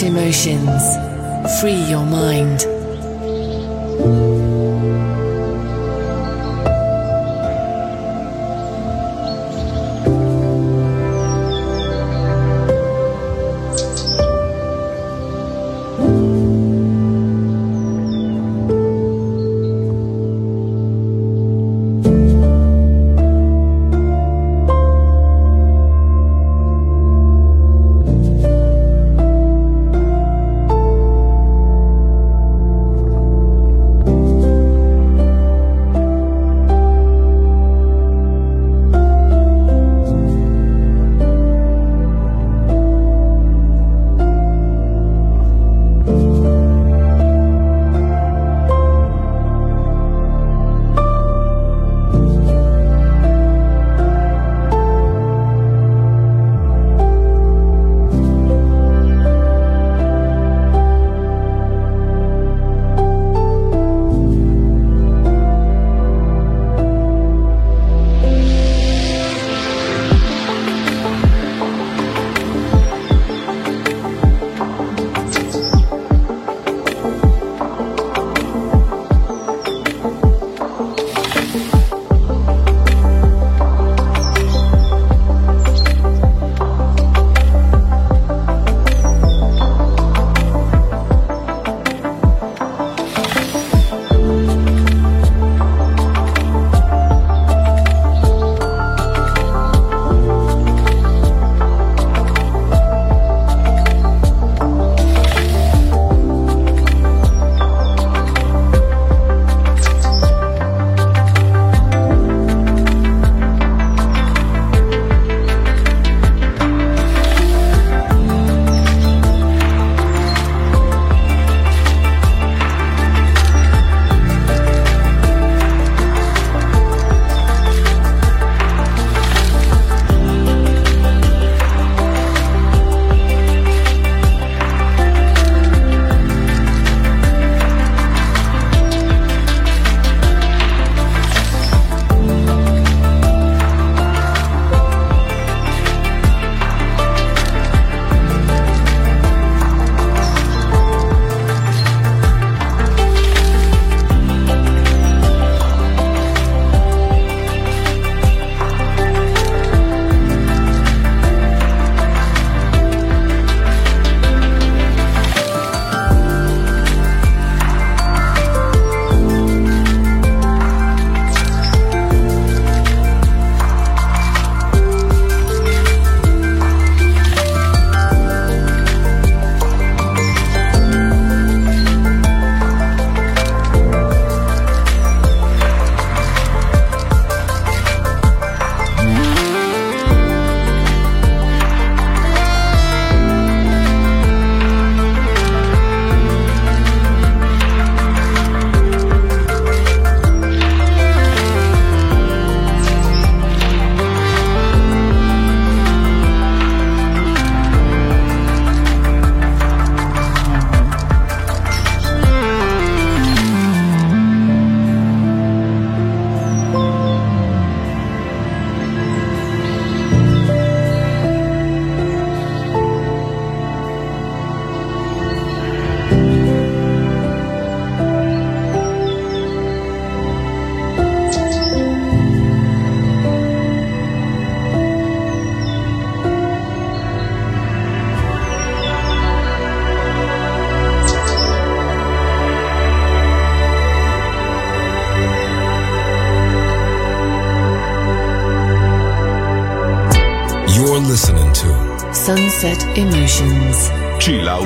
Emotions. Free your mind.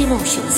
Emotions.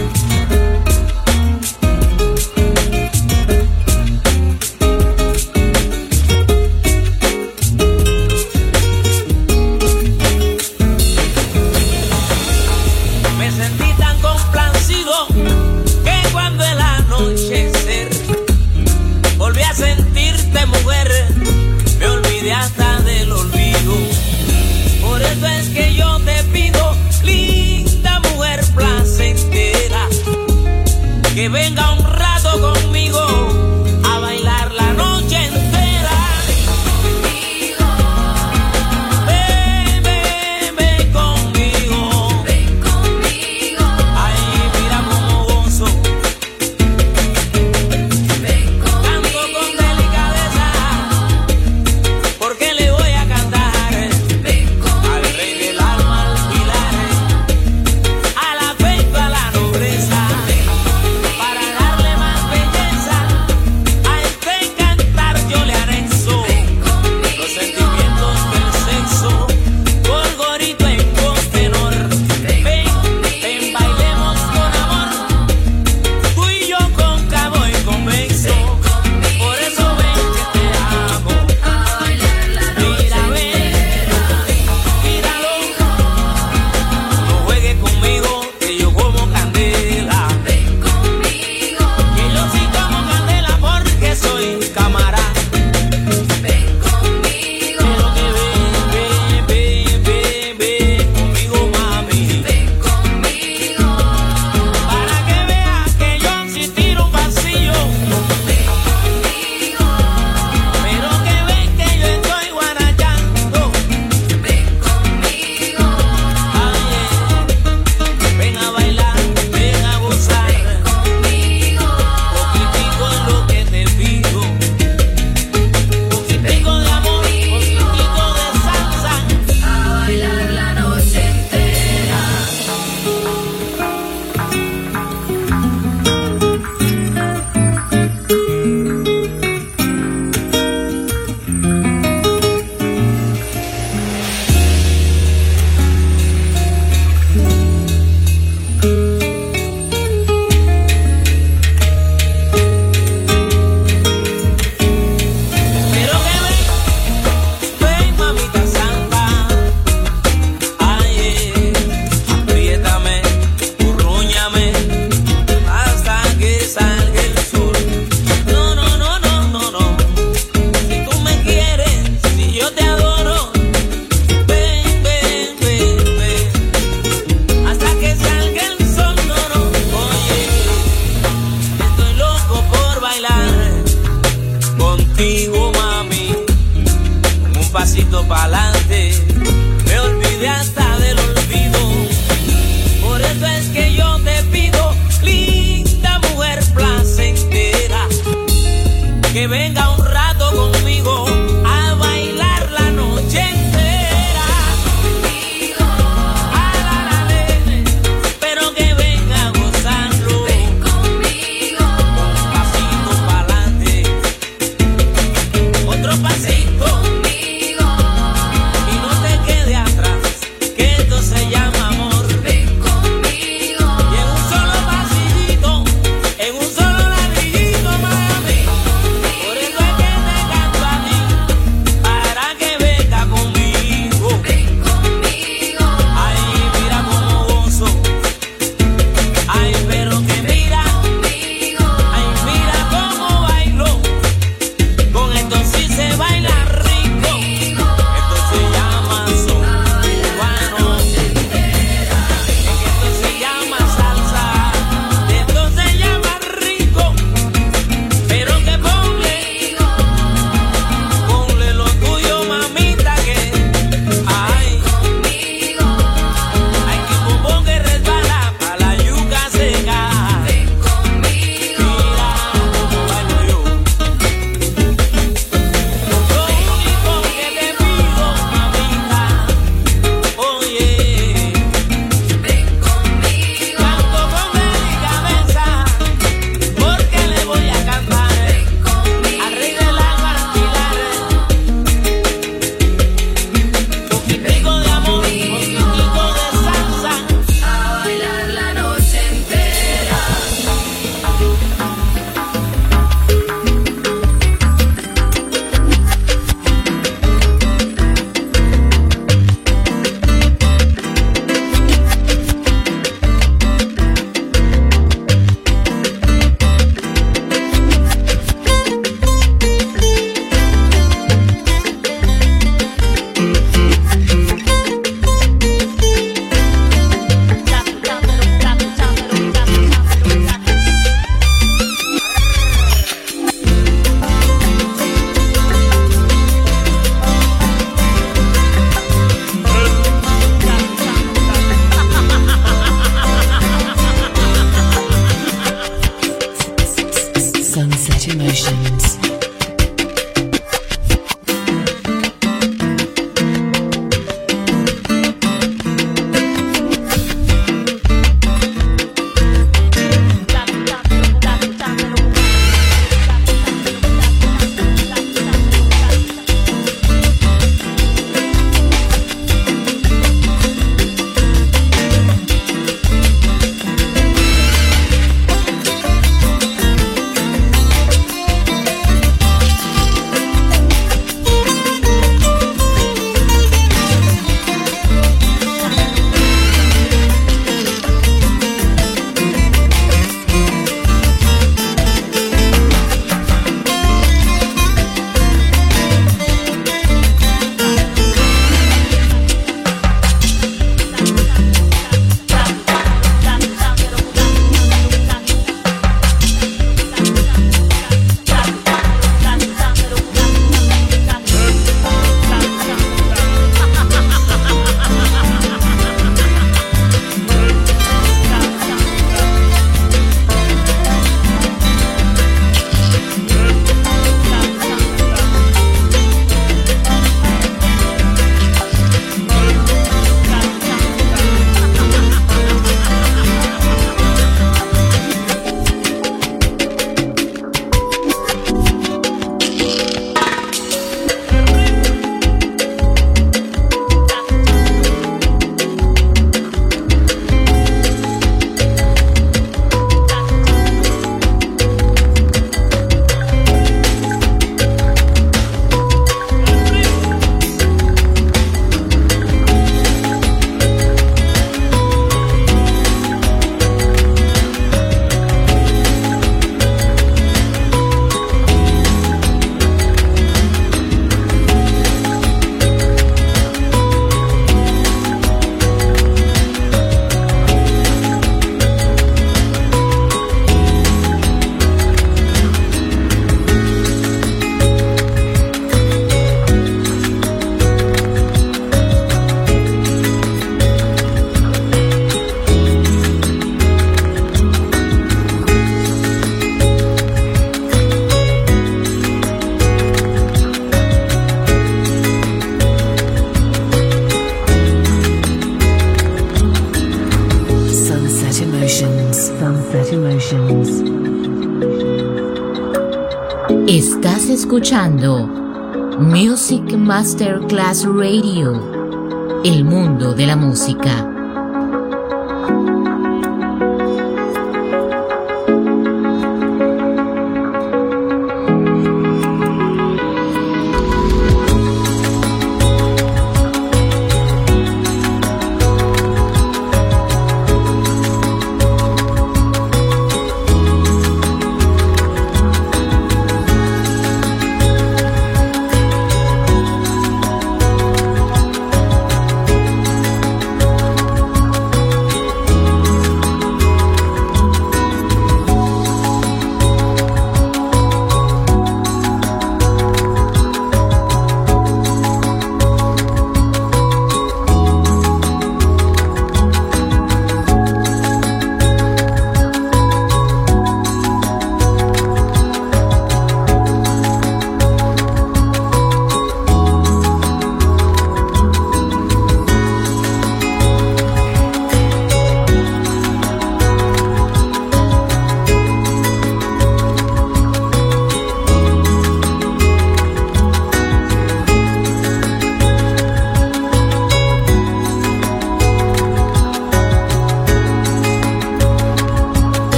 Masterclass Radio, el mundo de la música.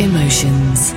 Emotions.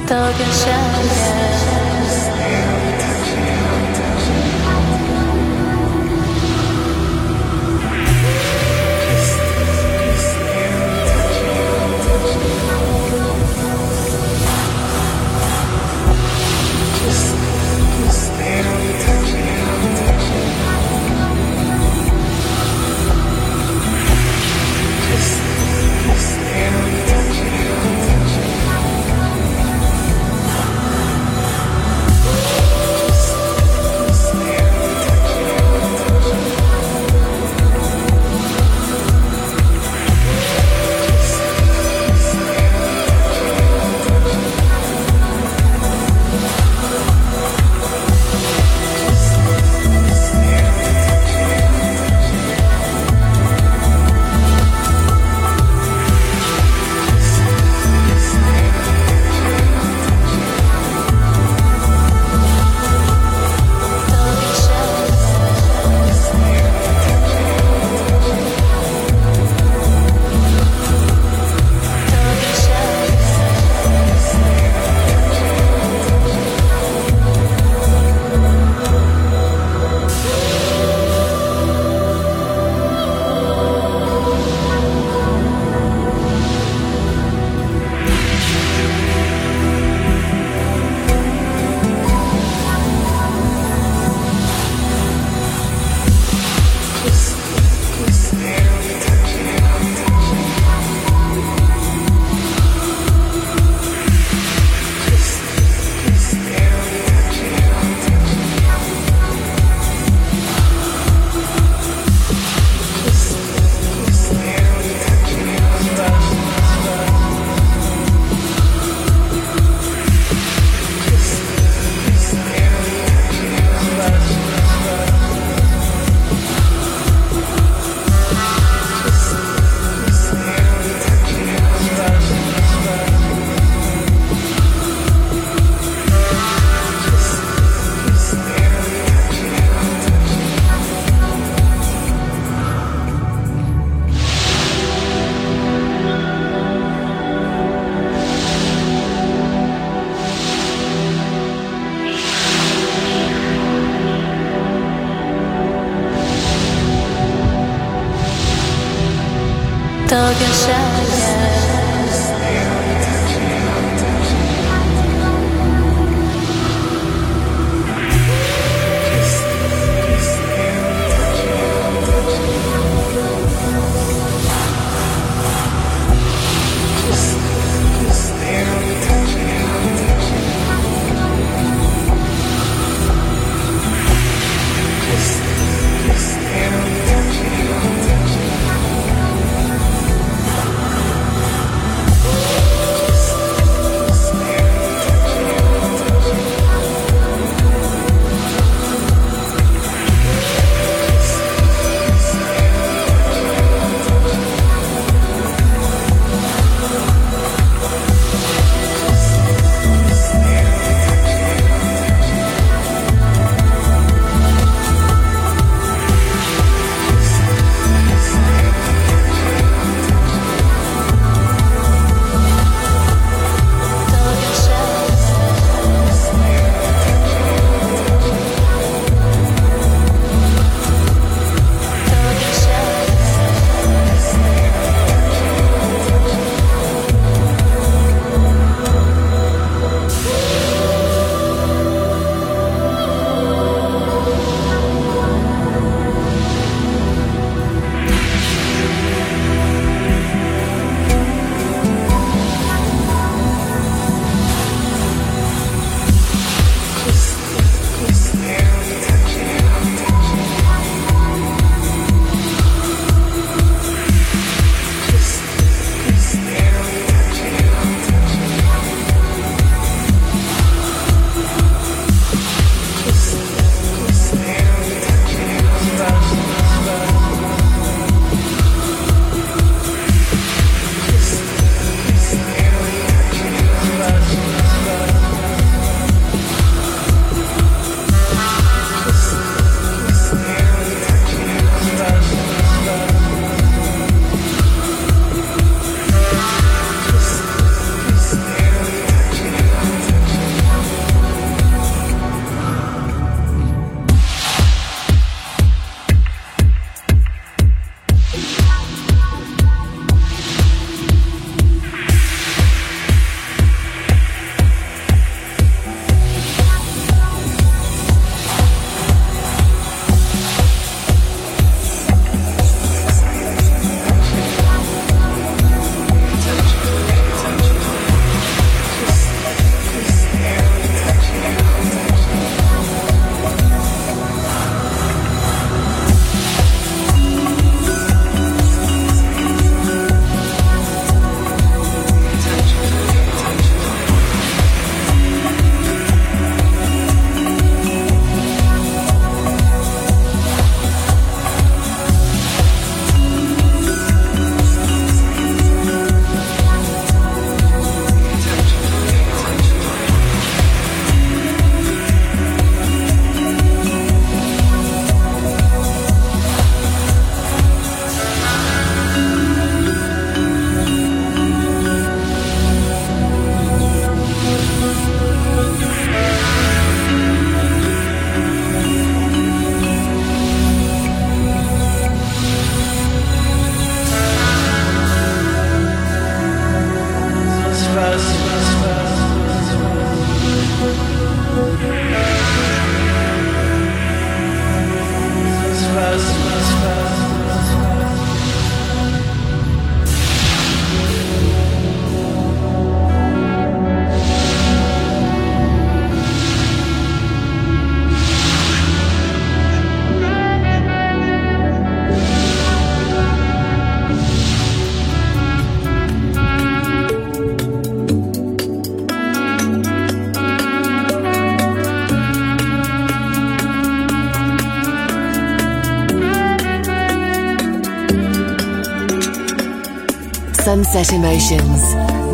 Sunset Emotions,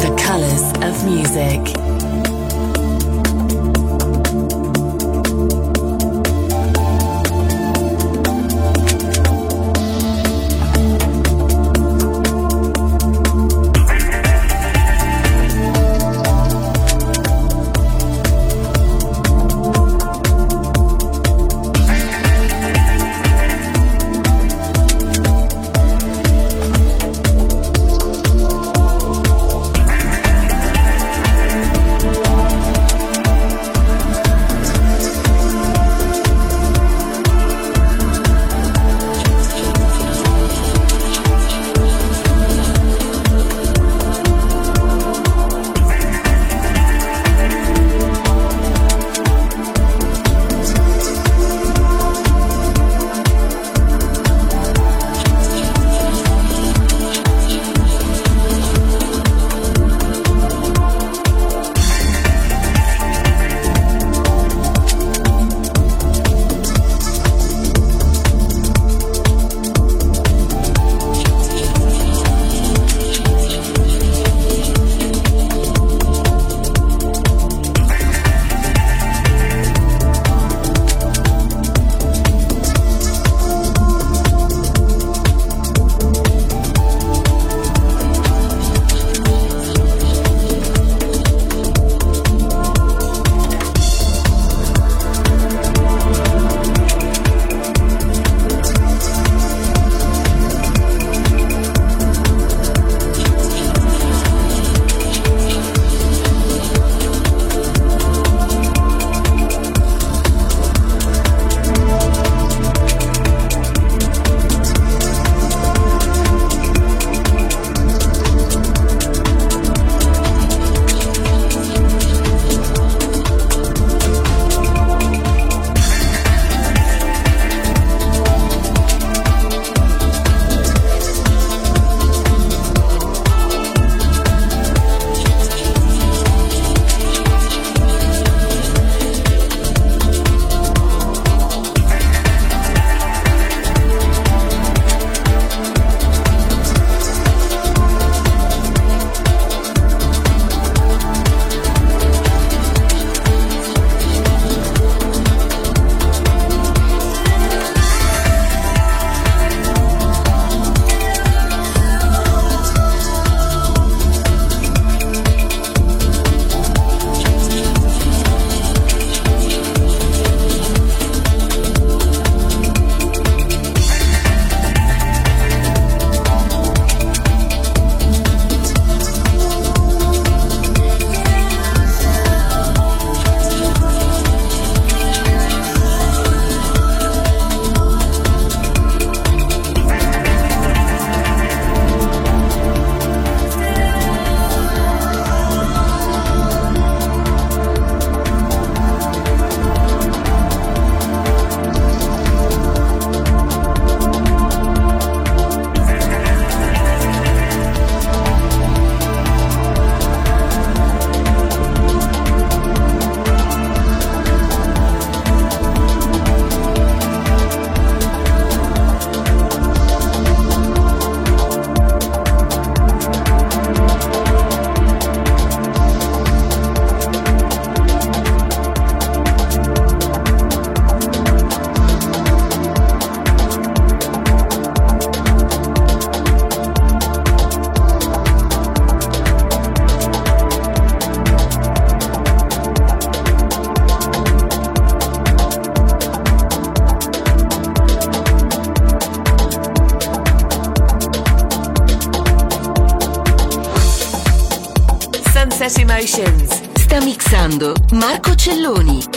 the colors of music.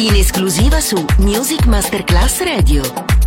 In esclusiva su Music Masterclass Radio.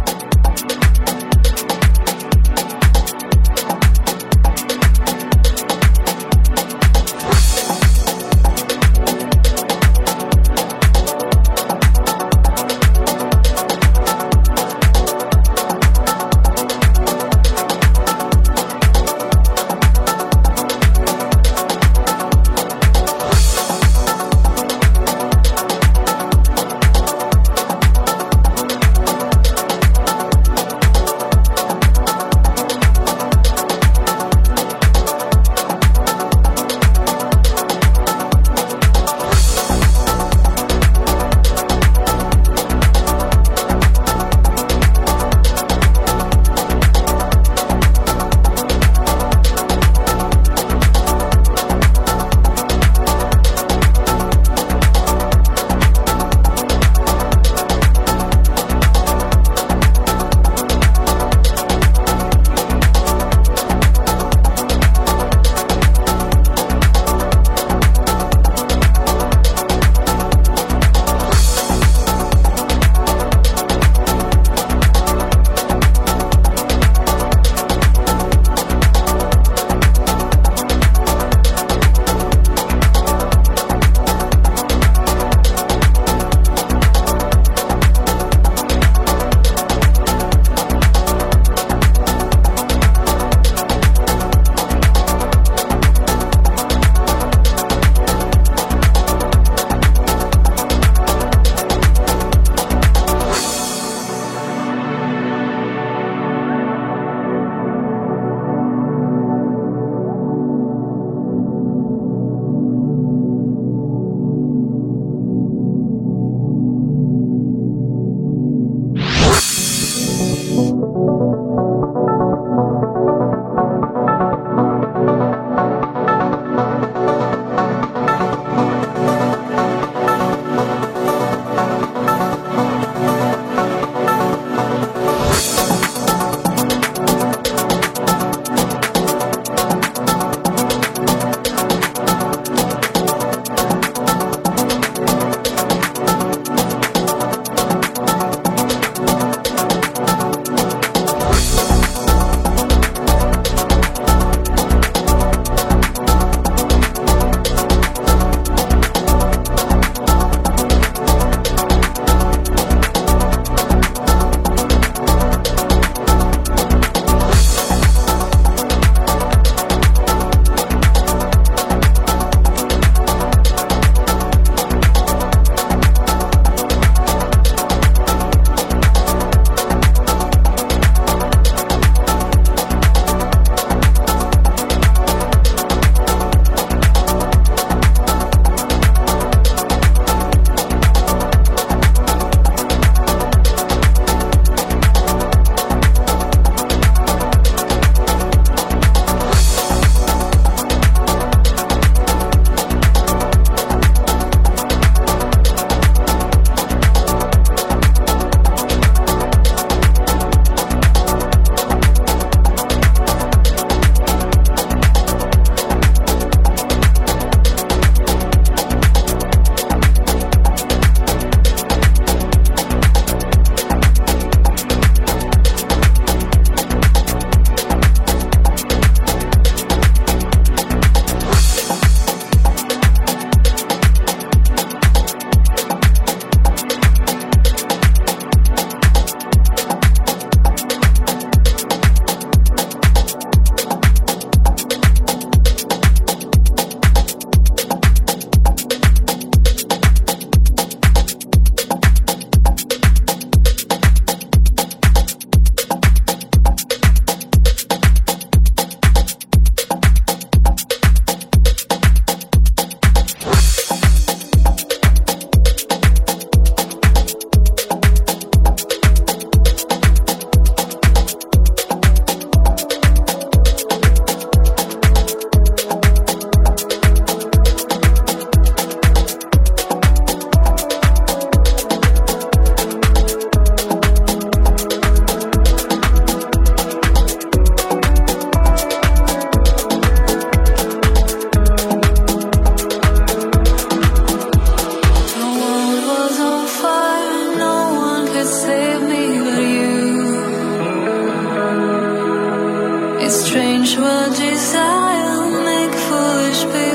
It's strange what desire make foolish people.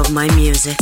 Of my music,